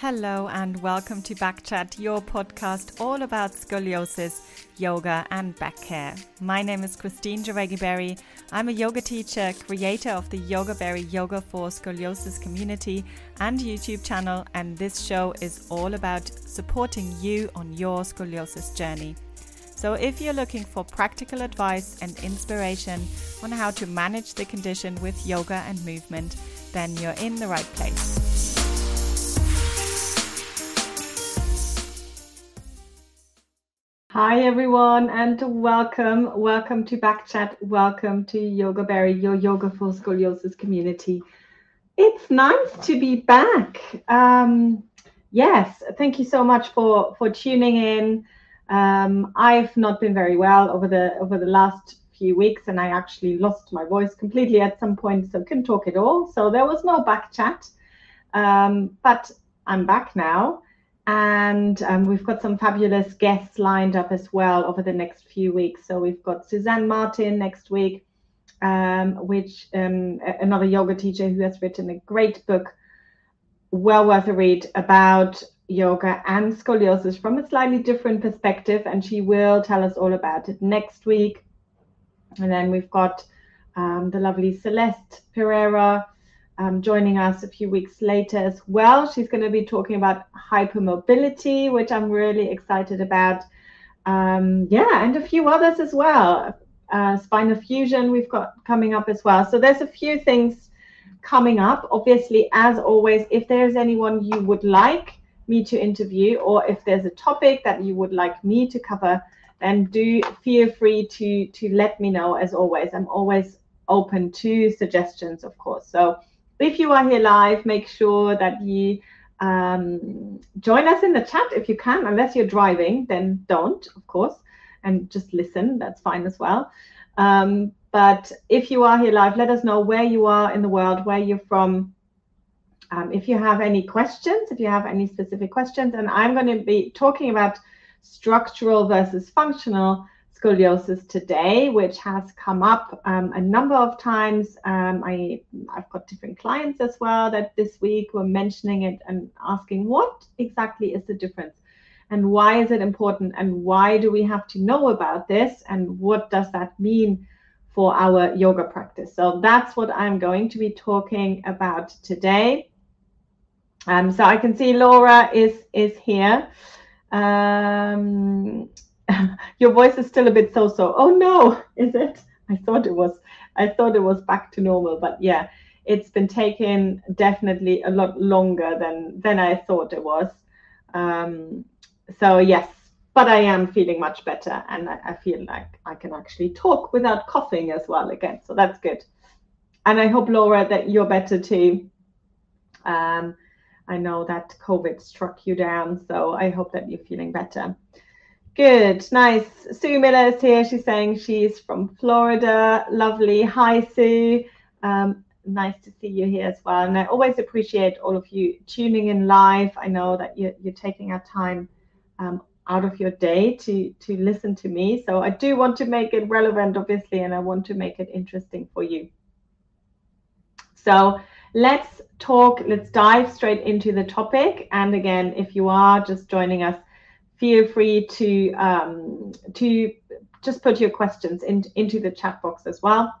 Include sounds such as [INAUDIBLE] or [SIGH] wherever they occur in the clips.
Hello and welcome to Backchat, your podcast all about scoliosis, yoga, and back care. My name is Christine Javegi Berry. I'm a yoga teacher, creator of the Yoga Berry Yoga for Scoliosis community and YouTube channel, and this show is all about supporting you on your scoliosis journey. So, if you're looking for practical advice and inspiration on how to manage the condition with yoga and movement, then you're in the right place. Hi everyone and welcome. Welcome to Backchat. Welcome to Yoga Berry, your yoga for scoliosis community. It's nice to be back. Um, yes, thank you so much for for tuning in. Um, I've not been very well over the over the last few weeks, and I actually lost my voice completely at some point, so couldn't talk at all. So there was no back chat, um, but I'm back now. And um, we've got some fabulous guests lined up as well over the next few weeks. So we've got Suzanne Martin next week, um, which um, another yoga teacher who has written a great book, well worth a read about yoga and scoliosis from a slightly different perspective. And she will tell us all about it next week. And then we've got um, the lovely Celeste Pereira um, joining us a few weeks later as well. She's going to be talking about hypermobility, which I'm really excited about. Um, yeah, and a few others as well. Uh, spinal fusion we've got coming up as well. So there's a few things coming up. Obviously, as always, if there's anyone you would like me to interview, or if there's a topic that you would like me to cover, then do feel free to to let me know. As always, I'm always open to suggestions, of course. So if you are here live, make sure that you um, join us in the chat if you can. Unless you're driving, then don't, of course, and just listen. That's fine as well. Um, but if you are here live, let us know where you are in the world, where you're from. Um, if you have any questions, if you have any specific questions, and I'm going to be talking about structural versus functional scoliosis today, which has come up um, a number of times. Um, I, I've got different clients as well that this week were mentioning it and asking what exactly is the difference and why is it important and why do we have to know about this and what does that mean for our yoga practice. So that's what I'm going to be talking about today. Um, so I can see Laura is is here. Um, [LAUGHS] your voice is still a bit so-so. Oh no, is it? I thought it was. I thought it was back to normal, but yeah, it's been taking definitely a lot longer than than I thought it was. Um, so yes, but I am feeling much better, and I, I feel like I can actually talk without coughing as well again. So that's good. And I hope Laura that you're better too. Um, I know that COVID struck you down, so I hope that you're feeling better. Good, nice. Sue Miller is here. She's saying she's from Florida. Lovely. Hi, Sue. Um, nice to see you here as well. And I always appreciate all of you tuning in live. I know that you're, you're taking our time um, out of your day to to listen to me. So I do want to make it relevant, obviously, and I want to make it interesting for you. So let's talk. Let's dive straight into the topic. And again, if you are just joining us feel free to um, to just put your questions in, into the chat box as well.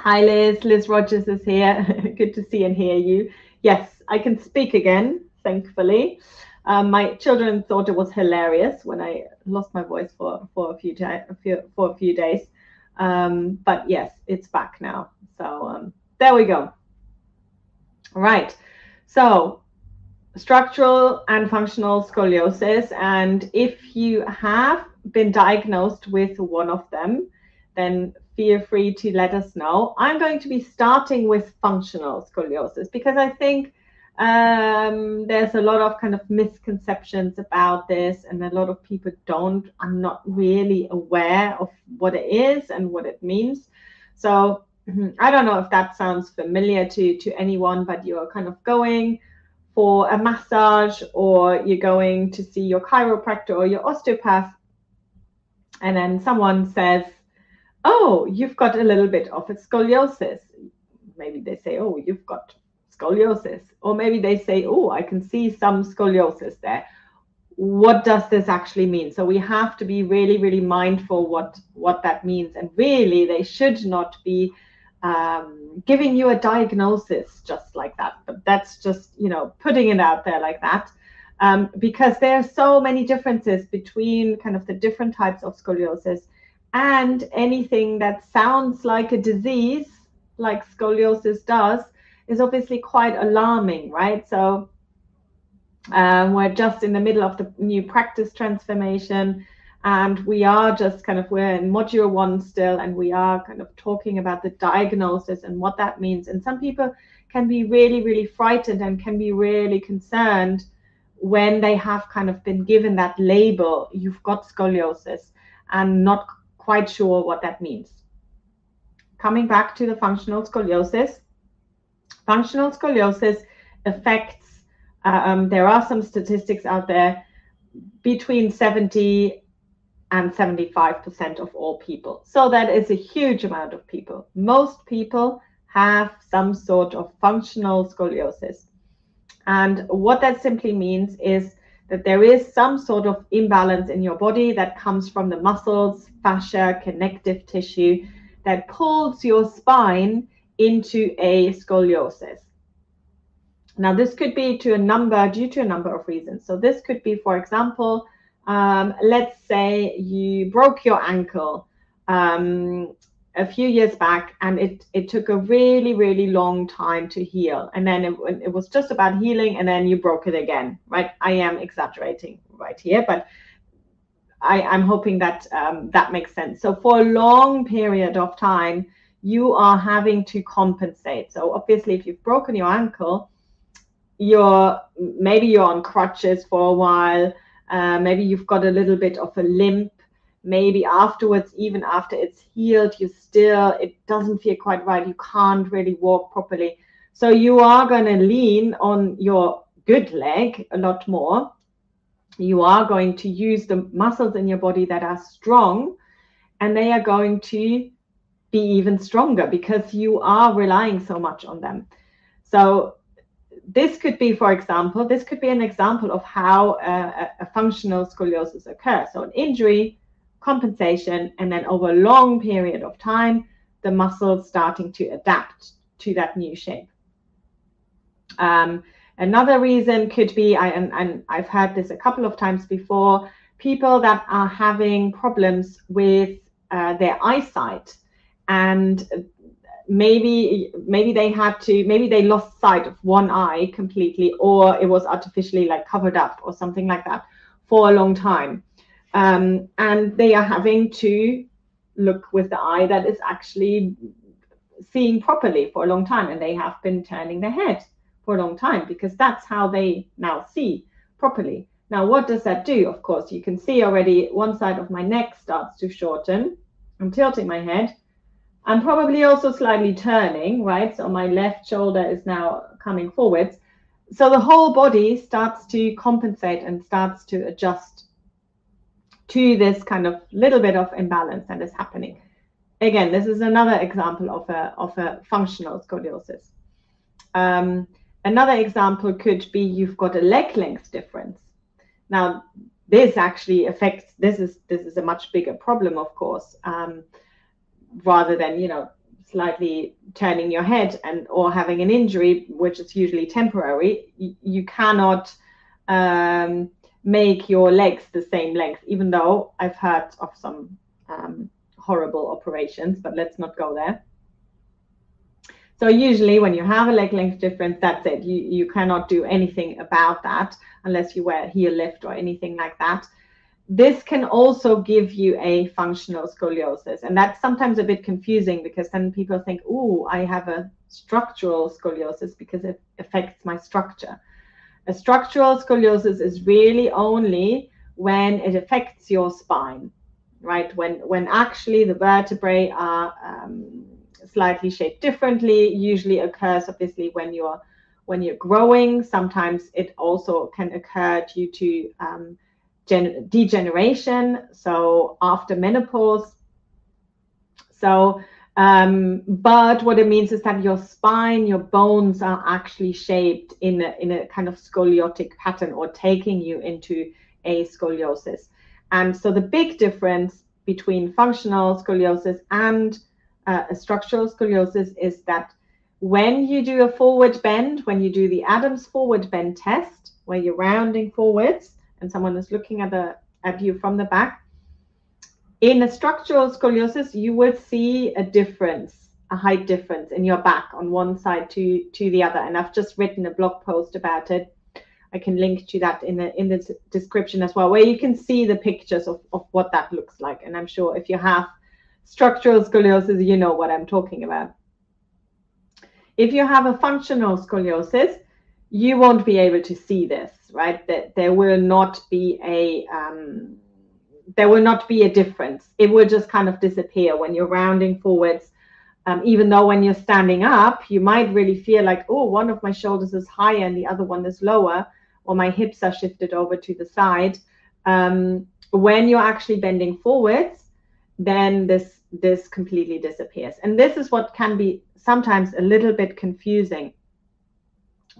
Hi Liz, Liz Rogers is here. [LAUGHS] Good to see and hear you. Yes, I can speak again, thankfully. Um, my children thought it was hilarious when I lost my voice for, for a few for a few days. Um, but yes, it's back now. So um, there we go. All right. So structural and functional scoliosis. And if you have been diagnosed with one of them, then feel free to let us know. I'm going to be starting with functional scoliosis because I think um, there's a lot of kind of misconceptions about this, and a lot of people don't, are not really aware of what it is and what it means. So [CLEARS THROAT] I don't know if that sounds familiar to, to anyone, but you're kind of going for a massage or you're going to see your chiropractor or your osteopath and then someone says oh you've got a little bit of a scoliosis maybe they say oh you've got scoliosis. Or maybe they say, oh, I can see some scoliosis there. What does this actually mean? So we have to be really, really mindful what what that means. And really, they should not be um, giving you a diagnosis just like that. But that's just you know putting it out there like that. Um, because there are so many differences between kind of the different types of scoliosis and anything that sounds like a disease like scoliosis does is obviously quite alarming right so um, we're just in the middle of the new practice transformation and we are just kind of we're in module one still and we are kind of talking about the diagnosis and what that means and some people can be really really frightened and can be really concerned when they have kind of been given that label you've got scoliosis and not quite sure what that means. Coming back to the functional scoliosis, functional scoliosis affects, uh, um, there are some statistics out there, between 70 and 75% of all people. So that is a huge amount of people. Most people have some sort of functional scoliosis. And what that simply means is that there is some sort of imbalance in your body that comes from the muscles, fascia, connective tissue that pulls your spine into a scoliosis. Now, this could be to a number due to a number of reasons. So, this could be, for example, um, let's say you broke your ankle um, a few years back and it, it took a really, really long time to heal. And then it, it was just about healing and then you broke it again, right? I am exaggerating right here, but I, I'm hoping that um, that makes sense. So for a long period of time, you are having to compensate. So obviously, if you've broken your ankle, you're maybe you're on crutches for a while. Uh, maybe you've got a little bit of a limp. Maybe afterwards, even after it's healed, you still it doesn't feel quite right. You can't really walk properly. So you are going to lean on your good leg a lot more you are going to use the muscles in your body that are strong and they are going to be even stronger because you are relying so much on them. So this could be, for example, this could be an example of how a, functional scoliosis occurs. So an injury, compensation, and then over a long period of time, the muscles starting to adapt to that new shape. Um, Another reason could be, I, and, and I've heard this a couple of times before, people that are having problems with uh, their eyesight and maybe maybe they had to maybe they lost sight of one eye completely or it was artificially like covered up or something like that for a long time um, and they are having to look with the eye that is actually seeing properly for a long time and they have been turning their head for a long time because that's how they now see properly. Now, what does that do? Of course, you can see already one side of my neck starts to shorten. I'm tilting my head. I'm probably also slightly turning, right? So my left shoulder is now coming forwards. So the whole body starts to compensate and starts to adjust to this kind of little bit of imbalance that is happening. Again, this is another example of a, of a functional scoliosis. Um, Another example could be you've got a leg length difference. Now, this actually affects this is this is a much bigger problem, of course, um, rather than you know slightly turning your head and or having an injury, which is usually temporary. You, you cannot um, make your legs the same length, even though I've heard of some um, horrible operations, but let's not go there. So usually when you have a leg length difference, that's it. You, you cannot do anything about that unless you wear heel lift or anything like that. This can also give you a functional scoliosis. And that's sometimes a bit confusing because then people think, oh, I have a structural scoliosis because it affects my structure. A structural scoliosis is really only when it affects your spine, right? When when actually the vertebrae are um, slightly shaped differently usually occurs obviously when you're when you're growing sometimes it also can occur due to um, degeneration so after menopause so Um, but what it means is that your spine, your bones are actually shaped in a, in a kind of scoliotic pattern or taking you into a scoliosis. And so the big difference between functional scoliosis and uh, a structural scoliosis is that when you do a forward bend, when you do the Adams forward bend test, where you're rounding forwards and someone is looking at the at you from the back, in a structural scoliosis, you will see a difference, a height difference in your back on one side to to the other. And I've just written a blog post about it. I can link to that in the in the description as well, where you can see the pictures of, of what that looks like. And I'm sure if you have structural scoliosis, you know what I'm talking about. If you have a functional scoliosis, you won't be able to see this, right? That there will not be a um, there will not be a difference. It will just kind of disappear when you're rounding forwards. Um, even though when you're standing up, you might really feel like, oh, one of my shoulders is higher and the other one is lower, or my hips are shifted over to the side. Um, when you're actually bending forwards, then this this completely disappears. And this is what can be sometimes a little bit confusing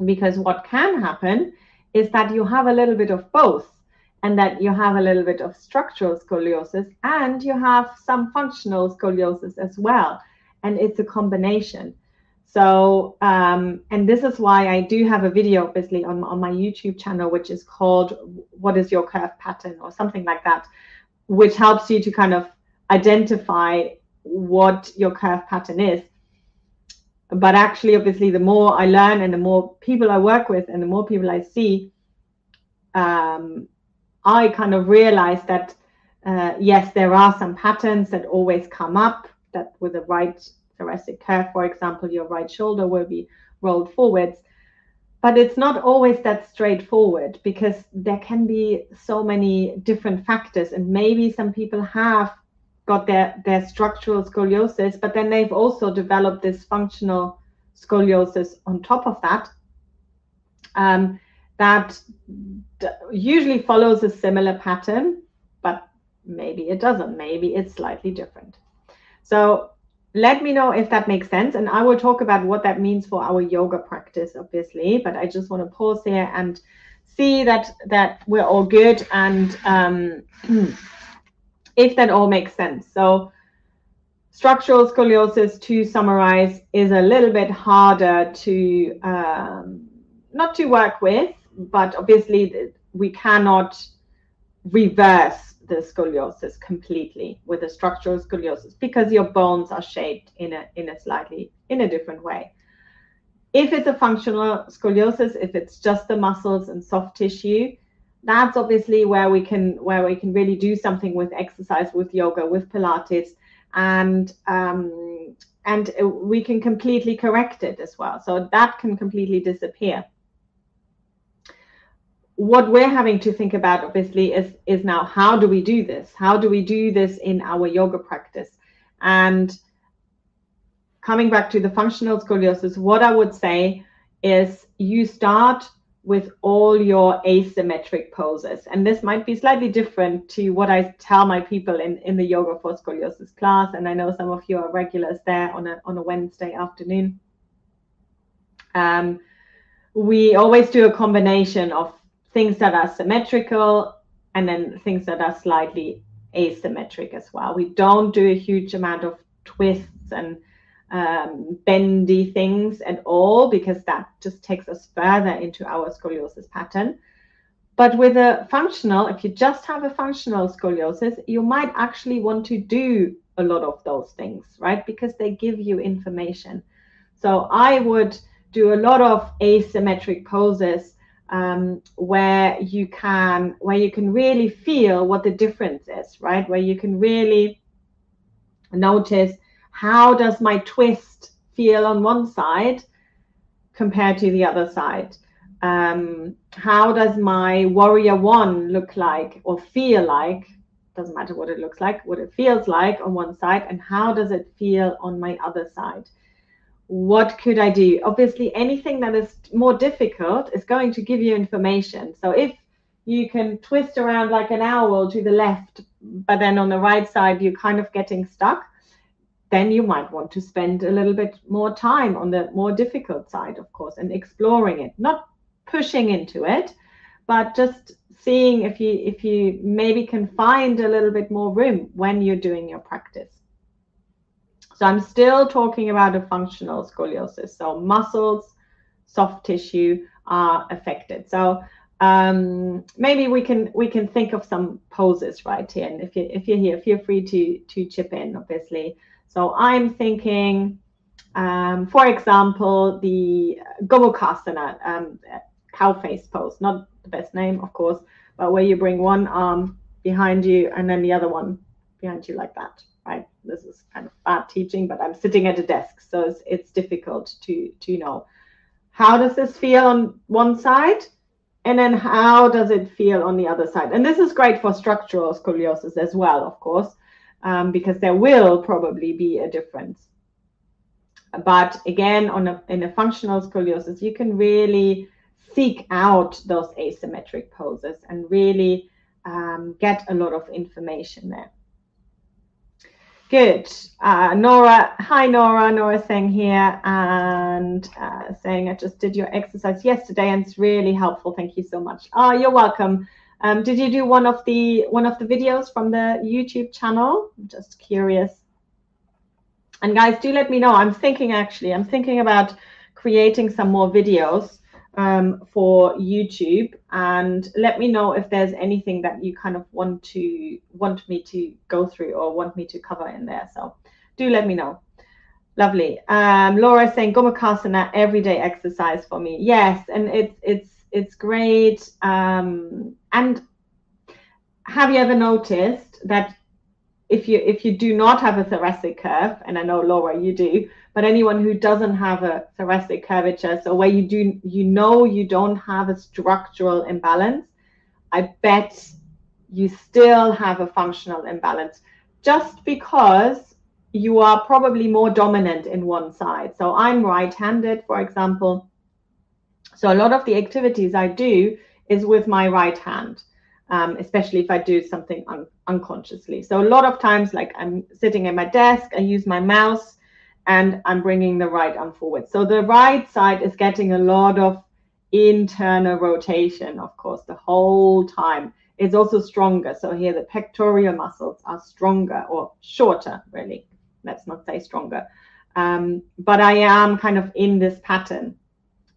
because what can happen is that you have a little bit of both and that you have a little bit of structural scoliosis and you have some functional scoliosis as well. And it's a combination. So, um, and this is why I do have a video, obviously, on, on my YouTube channel, which is called What is Your Curve Pattern or something like that, which helps you to kind of identify what your curve pattern is but actually obviously the more i learn and the more people i work with and the more people i see um, i kind of realize that uh, yes there are some patterns that always come up that with a right thoracic curve for example your right shoulder will be rolled forwards. But it's not always that straightforward because there can be so many different factors and maybe some people have got their, their structural scoliosis, but then they've also developed this functional scoliosis on top of that. Um, that usually follows a similar pattern, but maybe it doesn't. Maybe it's slightly different. So let me know if that makes sense. And I will talk about what that means for our yoga practice, obviously. But I just want to pause here and see that that we're all good and um, [CLEARS THROAT] if that all makes sense. So structural scoliosis, to summarize, is a little bit harder to um, not to work with, but obviously we cannot reverse the scoliosis completely with a structural scoliosis because your bones are shaped in a in a slightly in a different way. If it's a functional scoliosis, if it's just the muscles and soft tissue, that's obviously where we can where we can really do something with exercise with yoga with pilates and um, and we can completely correct it as well. So that can completely disappear. What we're having to think about obviously is is now how do we do this? How do we do this in our yoga practice? And coming back to the functional scoliosis what i would say is you start with all your asymmetric poses. And this might be slightly different to what I tell my people in, in the Yoga for Scoliosis class. And I know some of you are regulars there on a, on a Wednesday afternoon. Um, we always do a combination of things that are symmetrical and then things that are slightly asymmetric as well. We don't do a huge amount of twists and um, bendy things at all because that just takes us further into our scoliosis pattern. But with a functional, if you just have a functional scoliosis, you might actually want to do a lot of those things, right? Because they give you information. So I would do a lot of asymmetric poses um, where you can where you can really feel what the difference is, right? Where you can really notice how does my twist feel on one side compared to the other side? Um, how does my warrior one look like or feel like? Doesn't matter what it looks like, what it feels like on one side, and how does it feel on my other side? What could I do? Obviously, anything that is more difficult is going to give you information. So if you can twist around like an owl to the left, but then on the right side, you're kind of getting stuck then you might want to spend a little bit more time on the more difficult side, of course, and exploring it, not pushing into it, but just seeing if you if you maybe can find a little bit more room when you're doing your practice. So I'm still talking about a functional scoliosis. So muscles, soft tissue are affected. So um, maybe we can we can think of some poses right here. And if you if you're here, feel free to to chip in, obviously. So I'm thinking, um, for example, the Gomukhasana, um, cow face pose. Not the best name, of course, but where you bring one arm behind you and then the other one behind you like that, right? This is kind of bad teaching, but I'm sitting at a desk, so it's, it's difficult to to know. How does this feel on one side? And then how does it feel on the other side? And this is great for structural scoliosis as well, of course, um, because there will probably be a difference. But again, on a, in a functional scoliosis, you can really seek out those asymmetric poses and really um, get a lot of information there. Good. Uh, Nora, hi Nora. Nora saying here and uh, saying I just did your exercise yesterday and it's really helpful. Thank you so much. Oh, you're welcome. Um, did you do one of the one of the videos from the YouTube channel? I'm just curious. And guys, do let me know. I'm thinking actually, I'm thinking about creating some more videos um, for YouTube and let me know if there's anything that you kind of want to want me to go through or want me to cover in there. So do let me know. Lovely. Um, Laura saying Gomukhasana everyday exercise for me. Yes, and it's it's it's great. Um, and have you ever noticed that if you if you do not have a thoracic curve, and I know Laura, you do, but anyone who doesn't have a thoracic curvature, so where you do you know you don't have a structural imbalance, I bet you still have a functional imbalance just because you are probably more dominant in one side. So I'm right-handed, for example. So a lot of the activities I do is with my right hand, um, especially if I do something un unconsciously. So a lot of times, like I'm sitting at my desk, I use my mouse and I'm bringing the right arm forward. So the right side is getting a lot of internal rotation, of course, the whole time. It's also stronger. So here the pectoral muscles are stronger or shorter, really. Let's not say stronger. Um, but I am kind of in this pattern.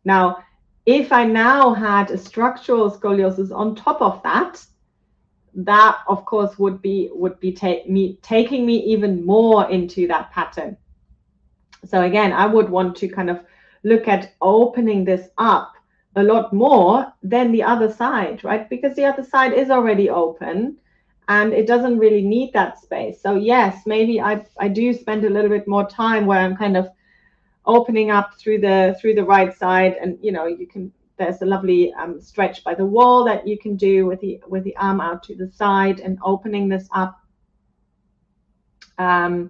Now, if I now had a structural scoliosis on top of that, that of course would be would be take me taking me even more into that pattern so again, I would want to kind of look at opening this up a lot more than the other side, right? Because the other side is already open and it doesn't really need that space. So yes, maybe I, I do spend a little bit more time where I'm kind of opening up through the through the right side and you know you can there's a lovely um, stretch by the wall that you can do with the with the arm out to the side and opening this up um,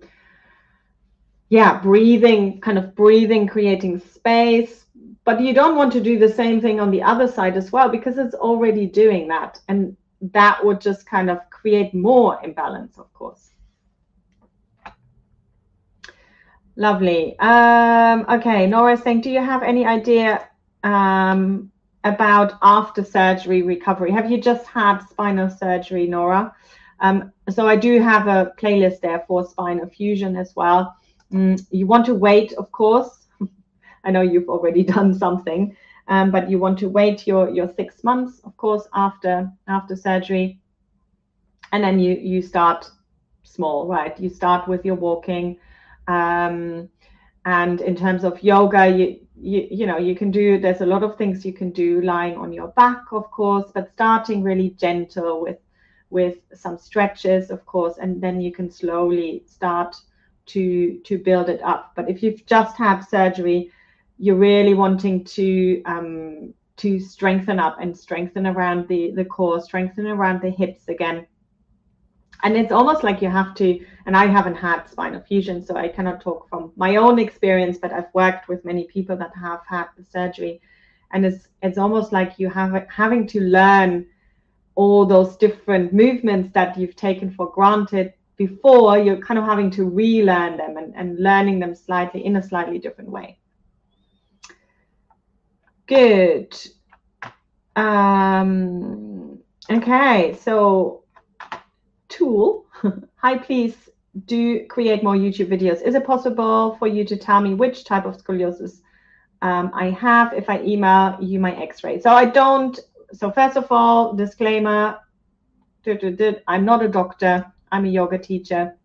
yeah, breathing, kind of breathing, creating space. But you don't want to do the same thing on the other side as well because it's already doing that. And that would just kind of create more imbalance, of course. Lovely. Um, okay, Nora saying, do you have any idea um, about after surgery recovery? Have you just had spinal surgery, Nora? Um, so I do have a playlist there for spinal fusion as well. Mm, you want to wait, of course. [LAUGHS] I know you've already [LAUGHS] done something, um, but you want to wait your your six months, of course, after after surgery, and then you you start small, right? You start with your walking, um, and in terms of yoga, you you you know you can do. There's a lot of things you can do lying on your back, of course, but starting really gentle with with some stretches, of course, and then you can slowly start to to build it up. But if you've just had surgery, you're really wanting to um, to strengthen up and strengthen around the the core, strengthen around the hips again. And it's almost like you have to. And I haven't had spinal fusion, so I cannot talk from my own experience. But I've worked with many people that have had the surgery, and it's it's almost like you have having to learn all those different movements that you've taken for granted before, you're kind of having to relearn them and, and learning them slightly in a slightly different way. Good. Um, okay, so tool. [LAUGHS] Hi, please do create more YouTube videos. Is it possible for you to tell me which type of scoliosis um, I have if I email you my x-ray? So I don't, so first of all, disclaimer, I'm not a doctor. I'm a yoga teacher.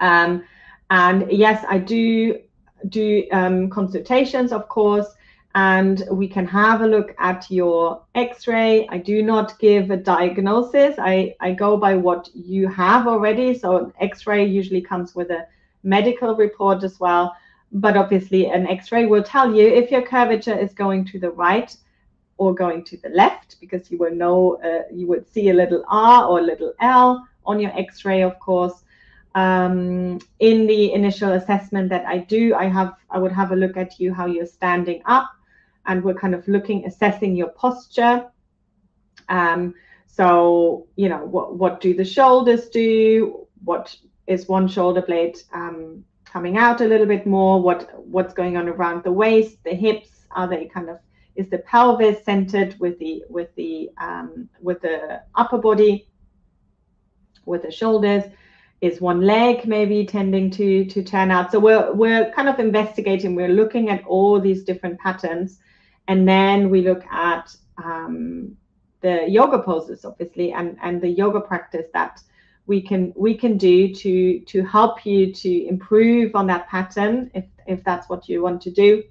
Um, and yes, I do do um, consultations, of course, and we can have a look at your x-ray. I do not give a diagnosis. I, I go by what you have already. So an x-ray usually comes with a medical report as well. But obviously an x-ray will tell you if your curvature is going to the right or going to the left because you will know, uh, you would see a little R or a little L on your x-ray, of course. Um, in the initial assessment that I do, I have I would have a look at you how you're standing up, and we're kind of looking, assessing your posture. Um, so you know what what do the shoulders do? What is one shoulder blade um, coming out a little bit more? What what's going on around the waist, the hips? Are they kind of is the pelvis centered with the with the um, with the upper body with the shoulders. Is one leg maybe tending to to turn out? So we're we're kind of investigating. We're looking at all these different patterns. And then we look at um, the yoga poses obviously and and the yoga practice that we can we can do to to help you to improve on that pattern if if that's what you want to do.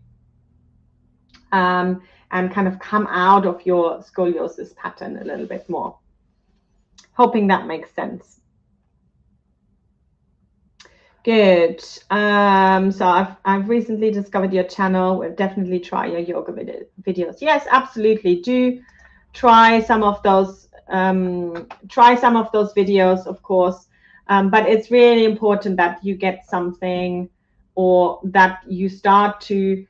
Um, and kind of come out of your scoliosis pattern a little bit more. Hoping that makes sense. Good. Um, so I've, I've recently discovered your channel. We'll definitely try your yoga vid videos. Yes, absolutely. Do try some of those. Um, try some of those videos, of course. Um, but it's really important that you get something or that you start to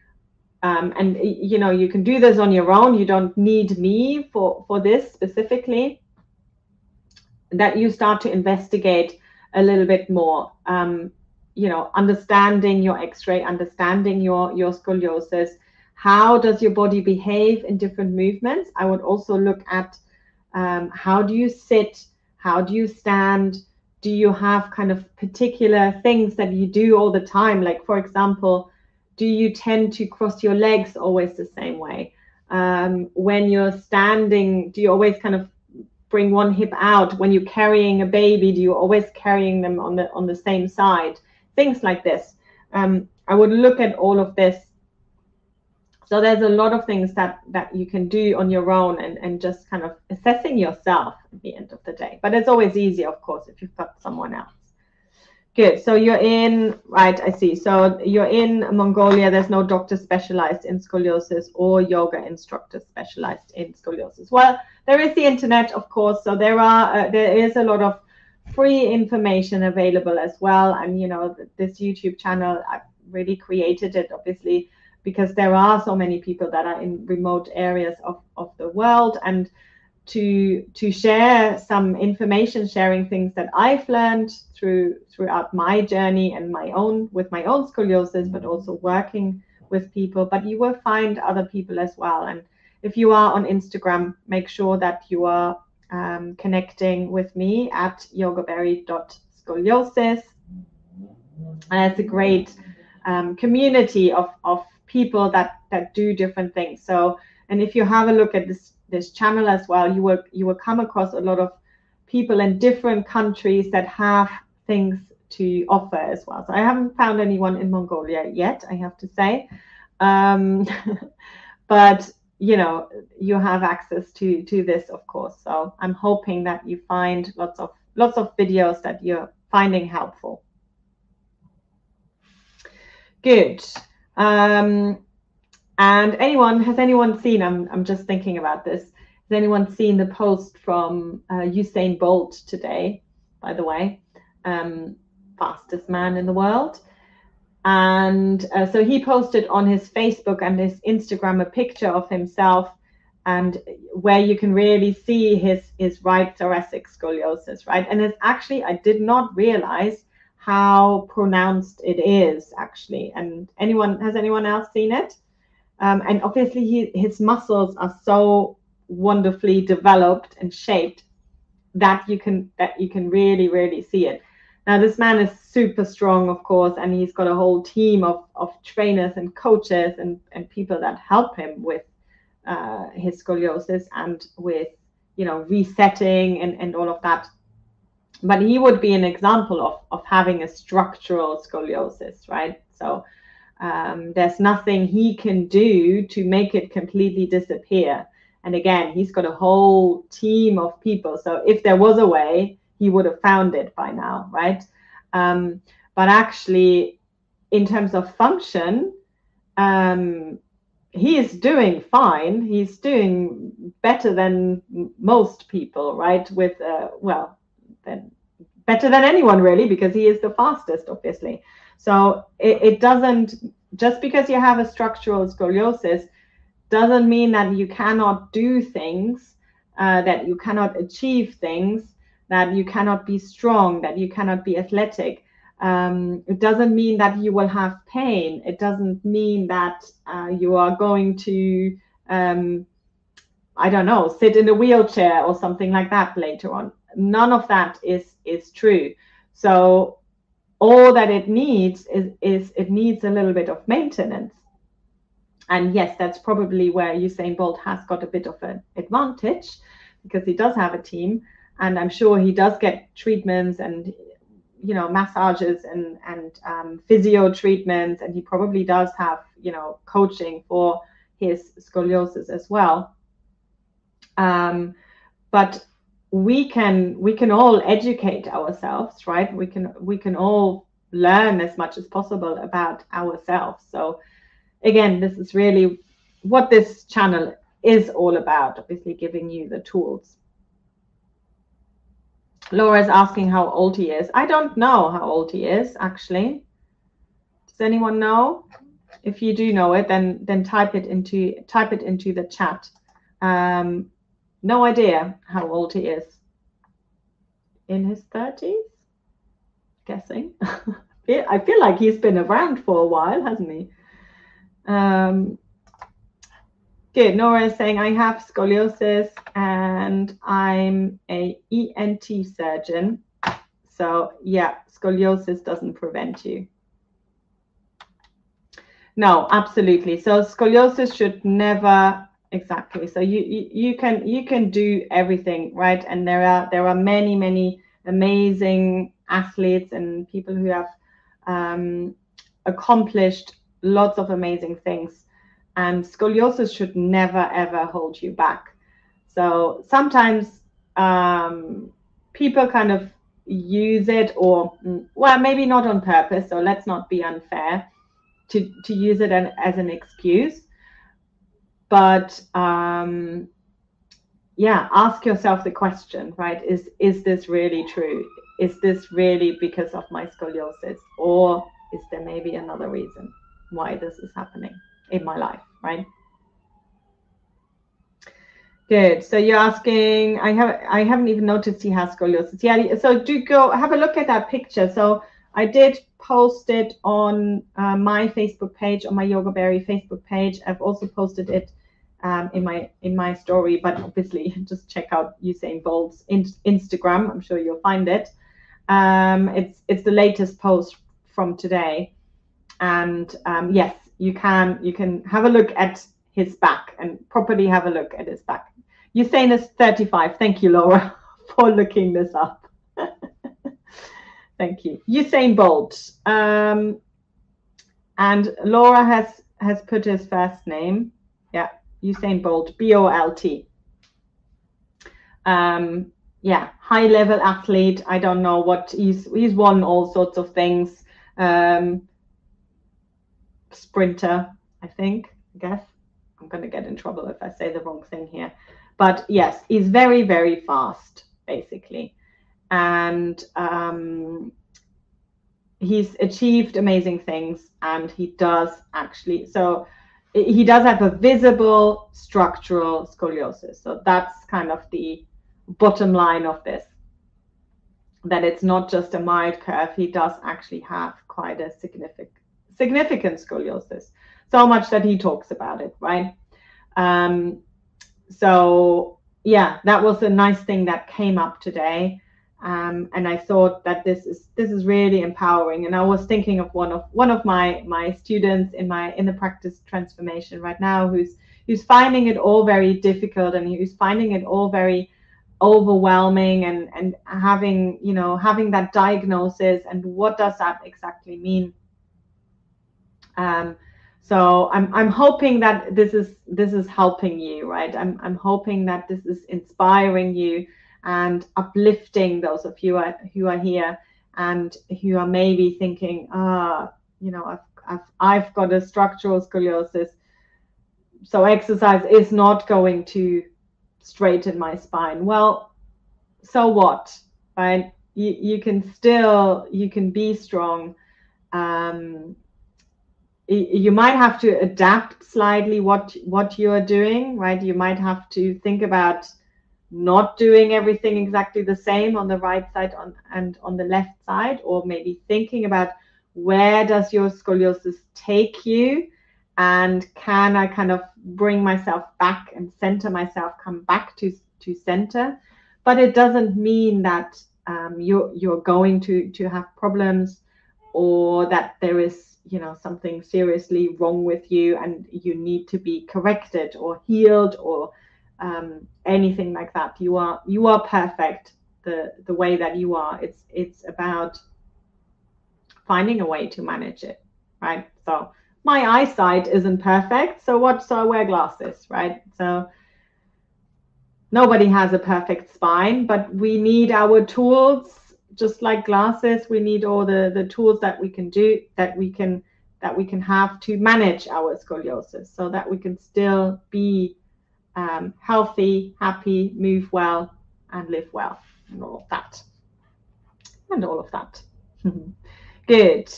um, and you know you can do this on your own you don't need me for for this specifically that you start to investigate a little bit more um, you know understanding your x-ray understanding your your scoliosis. How does your body behave in different movements? I would also look at um, how do you sit? How do you stand? Do you have kind of particular things that you do all the time? Like for example do you tend to cross your legs always the same way? Um, when you're standing, do you always kind of bring one hip out? When you're carrying a baby, do you always carrying them on the on the same side? Things like this. Um, I would look at all of this. So there's a lot of things that that you can do on your own and, and just kind of assessing yourself at the end of the day. But it's always easier, of course, if you've got someone else. Good. So you're in, right, I see. So you're in Mongolia. There's no doctor specialized in scoliosis or yoga instructor specialized in scoliosis. Well, there is the internet, of course. So there are, uh, there is a lot of free information available as well. And, you know, this YouTube channel, I've really created it, obviously, because there are so many people that are in remote areas of, of the world. And to to share some information sharing things that i've learned through throughout my journey and my own with my own scoliosis but also working with people. But you will find other people as well. And if you are on instagram make sure that you are um, connecting with me at yogaberry.scoliosis and it's a great um, community of, of people that that do different things. So and if you have a look at this this channel as well, you will you will come across a lot of people in different countries that have things to offer as well. So I haven't found anyone in Mongolia yet, I have to say, um, [LAUGHS] but you know you have access to to this, of course. So I'm hoping that you find lots of lots of videos that you're finding helpful. Good. Um, and anyone, has anyone seen, I'm, I'm just thinking about this, has anyone seen the post from uh, Usain Bolt today, by the way, um, fastest man in the world? And uh, so he posted on his Facebook and his Instagram a picture of himself and where you can really see his his right thoracic scoliosis, right? And it's actually I did not realize how pronounced it is actually. And anyone has anyone else seen it? Um, and obviously he, his muscles are so wonderfully developed and shaped that you can that you can really really see it. Now this man is super strong, of course, and he's got a whole team of of trainers and coaches and and people that help him with uh, his scoliosis and with you know resetting and and all of that. But he would be an example of of having a structural scoliosis, right? So. Um, there's nothing he can do to make it completely disappear. And again, he's got a whole team of people. So if there was a way, he would have found it by now, right? Um, but actually, in terms of function, um, he is doing fine. He's doing better than most people, right? With uh, well, then better than anyone really, because he is the fastest, obviously. So it, it doesn't just because you have a structural scoliosis doesn't mean that you cannot do things, uh, that you cannot achieve things, that you cannot be strong, that you cannot be athletic. Um, it doesn't mean that you will have pain. It doesn't mean that uh, you are going to, um, I don't know, sit in a wheelchair or something like that later on. None of that is is true. So all that it needs is, is it needs a little bit of maintenance and yes, that's probably where Usain Bolt has got a bit of an advantage because he does have a team. And I'm sure he does get treatments and you know massages and and um, physio treatments, and he probably does have you know coaching for his scoliosis as well. Um, but we can we can all educate ourselves, right? We can we can all learn as much as possible about ourselves. So again, this is really what this channel is all about, obviously giving you the tools. Laura is asking how old he is. I don't know how old he is, actually. Does anyone know? If you do know it, then then type it into type it into the chat. Um, no idea how old he is. In his 30s? Guessing. [LAUGHS] I feel like he's been around for a while, hasn't he? Um, good. Nora is saying, I have scoliosis and I'm a ENT surgeon. So yeah, scoliosis doesn't prevent you. No, absolutely. So scoliosis should never exactly. So you, you you can you can do everything, right? And there are there are many many amazing athletes and people who have um, accomplished lots of amazing things. And scoliosis should never, ever hold you back. So sometimes um, people kind of use it, or, well, maybe not on purpose. So let's not be unfair to, to use it an, as an excuse. But um, yeah, ask yourself the question, right? Is is this really true? Is this really because of my scoliosis, or is there maybe another reason? why this is happening in my life, right? Good. So you're asking, I have I haven't even noticed he has scoliosis. Yeah. So do go have a look at that picture. So I did post it on uh, my Facebook page, on my Yoga Berry Facebook page. I've also posted it um, in my in my story, but obviously [LAUGHS] just check out Usain Bolt's in, Instagram. I'm sure you'll find it. Um, it's it's the latest post from today and um, yes, you can you can have a look at his back and properly have a look at his back. Usain is 35. Thank you, Laura, [LAUGHS] for looking this up. [LAUGHS] Thank you. Usain Bolt. Um, and Laura has has put his first name. Yeah, Usain Bolt, B O L T. Um, yeah, high level athlete. I don't know what he's he's won all sorts of things. Um, sprinter, I think, I guess. I'm going to get in trouble if I say the wrong thing here. But yes, he's very, very fast, basically. And um, he's achieved amazing things and he does actually. So he does have a visible structural scoliosis. So that's kind of the bottom line of this. That it's not just a mild curve, he does actually have quite a significant significant scoliosis. So much that he talks about it, right? Um, so yeah, that was a nice thing that came up today. Um, and I thought that this is this is really empowering. And I was thinking of one of one of my my students in my in the practice transformation right now, who's who's finding it all very difficult and who's finding it all very overwhelming and and having you know having that diagnosis and what does that exactly mean. Um, so I'm I'm hoping that this is this is helping you, right? I'm I'm hoping that this is inspiring you and uplifting those of you are, who are here and who are maybe thinking, ah, you know, I've, I've, I've got a structural scoliosis. So exercise is not going to straighten my spine. Well, so what, right? You, you can still, you can be strong. Um, you might have to adapt slightly what what you are doing right you might have to think about not doing everything exactly the same on the right side on, and on the left side, or maybe thinking about where does your scoliosis take you and can I kind of bring myself back and center myself, come back to, to center. But it doesn't mean that um, you're, you're going to, to have problems or that there is you know something seriously wrong with you and you need to be corrected or healed or um, anything like that. You are you are perfect the the way that you are. It's it's about finding a way to manage it, right? So my eyesight isn't perfect, so what? So I wear glasses, right? So nobody has a perfect spine, but we need our tools just like glasses we need all the the tools that we can do that we can that we can have to manage our scoliosis so that we can still be um, healthy, happy, move well, and live well, and all of that. And all of that. [LAUGHS] Good.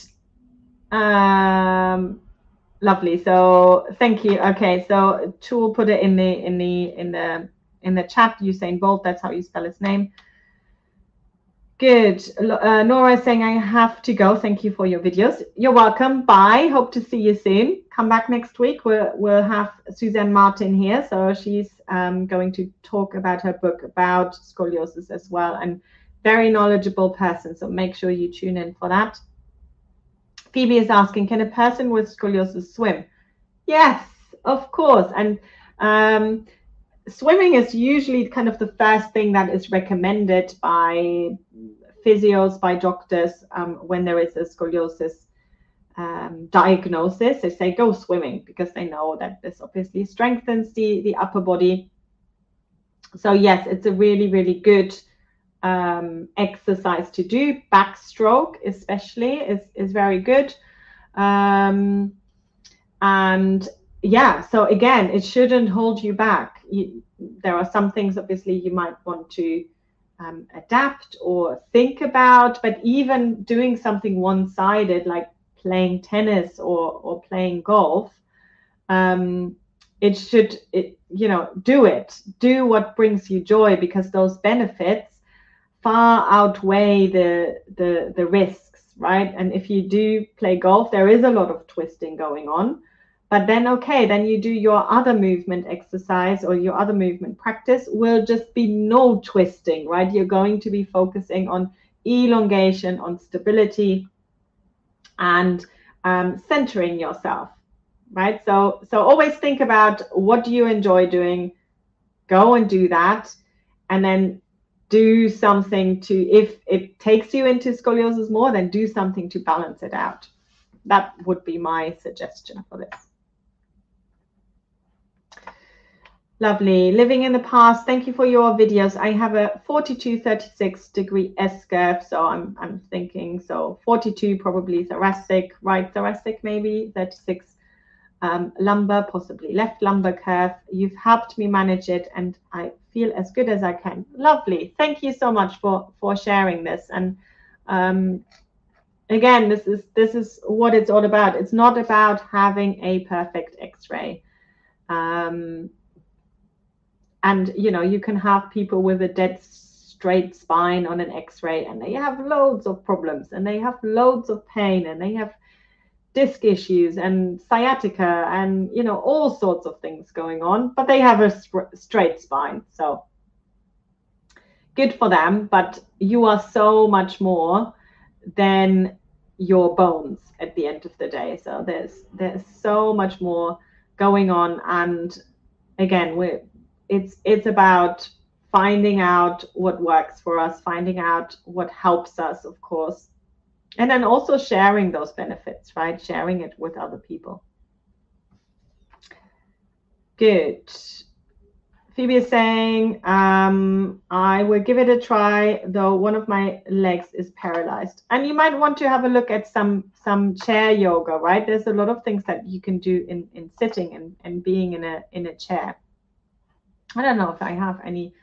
Um, lovely. So thank you. Okay, so Tool put it in the in the in the in the chat. Usain Bolt. That's how you spell his name. Good. Uh, Nora is saying I have to go. Thank you for your videos. You're welcome. Bye. Hope to see you soon. Come back next week. We'll, we'll have Suzanne Martin here. So she's um, going to talk about her book about scoliosis as well and very knowledgeable person. So make sure you tune in for that. Phoebe is asking, can a person with scoliosis swim? Yes, of course. And um, swimming is usually kind of the first thing that is recommended by physios, by doctors um, when there is a scoliosis um, diagnosis. They say go swimming because they know that this obviously strengthens the, the upper body. So yes, it's a really, really good um, exercise to do. Backstroke especially is, is very good. Um, and yeah, so again, it shouldn't hold you back. You, there are some things, obviously, you might want to um, adapt or think about, but even doing something one sided, like playing tennis or, or playing golf, um, it should, it, you know, do it. Do what brings you joy because those benefits far outweigh the, the, the risks, right? And if you do play golf, there is a lot of twisting going on but then, okay, then you do your other movement exercise or your other movement practice will just be no twisting, right? You're going to be focusing on elongation, on stability, and um, centering yourself, right? So, so always think about what do you enjoy doing, go and do that, and then do something to if it takes you into scoliosis more, then do something to balance it out. That would be my suggestion for this. Lovely. Living in the past. Thank you for your videos. I have a 42, 36 degree S curve. So I'm, I'm thinking, so 42 probably thoracic, right thoracic maybe, 36 um, lumbar, possibly left lumbar curve. You've helped me manage it and I feel as good as I can. Lovely. Thank you so much for, for sharing this. And um, again, this is this is what it's all about. It's not about having a perfect X-ray. Um, and you know, you can have people with a dead straight spine on an X-ray, and they have loads of problems, and they have loads of pain, and they have disc issues and sciatica and you know all sorts of things going on but they have a straight spine. So good for them but you are so much more than your bones at the end of the day. So there's there's so much more going on. And again we it's it's about finding out what works for us finding out what helps us of course. And then also sharing those benefits right? Sharing it with other people. Good. Phoebe is saying um, i will give it a try though one of my legs is paralyzed. And you might want to have a look at some some chair yoga right? There's a lot of things that you can do in in sitting and and being in a in a chair i don't know if i have any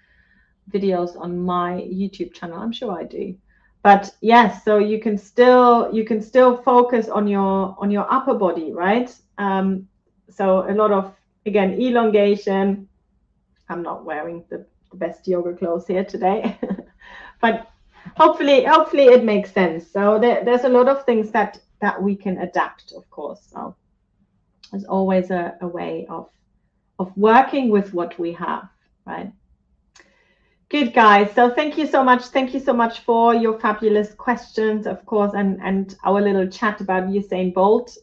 videos on my youtube channel. I'm sure i do. But yes so you can still you can still focus on your on your upper body right? Um, so a lot of again elongation. I'm not wearing the, the best yoga clothes here today. [LAUGHS] But hopefully hopefully it makes sense. So there, there's a lot of things that that we can adapt of course. So there's always a, a way of of working with what we have right Good guys. So thank you so much. Thank you so much for your fabulous questions, of course, and and our little chat about Usain Bolt.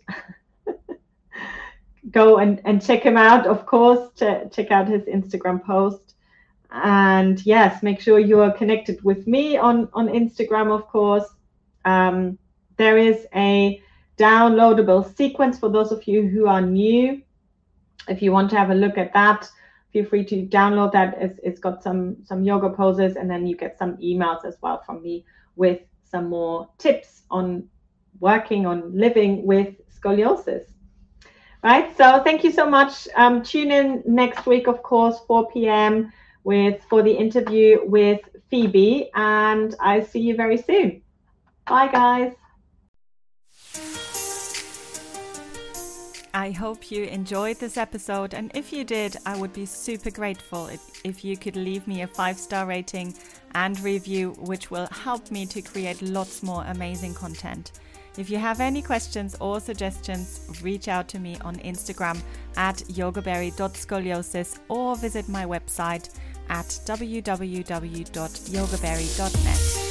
[LAUGHS] Go and and check him out, of course. Ch- check out his Instagram post, and yes, make sure you are connected with me on on Instagram, of course. Um, there is a downloadable sequence for those of you who are new. If you want to have a look at that feel free to download that. It's, it's got some some yoga poses, and then you get some emails as well from me with some more tips on working on living with scoliosis. Right. So thank you so much. Um, tune in next week, of course, 4 p.m. with for the interview with Phoebe, and I see you very soon. Bye, guys. I hope you enjoyed this episode, and if you did, I would be super grateful if, if you could leave me a five star rating and review, which will help me to create lots more amazing content. If you have any questions or suggestions, reach out to me on Instagram at yogaberry.scoliosis or visit my website at www.yogaberry.net.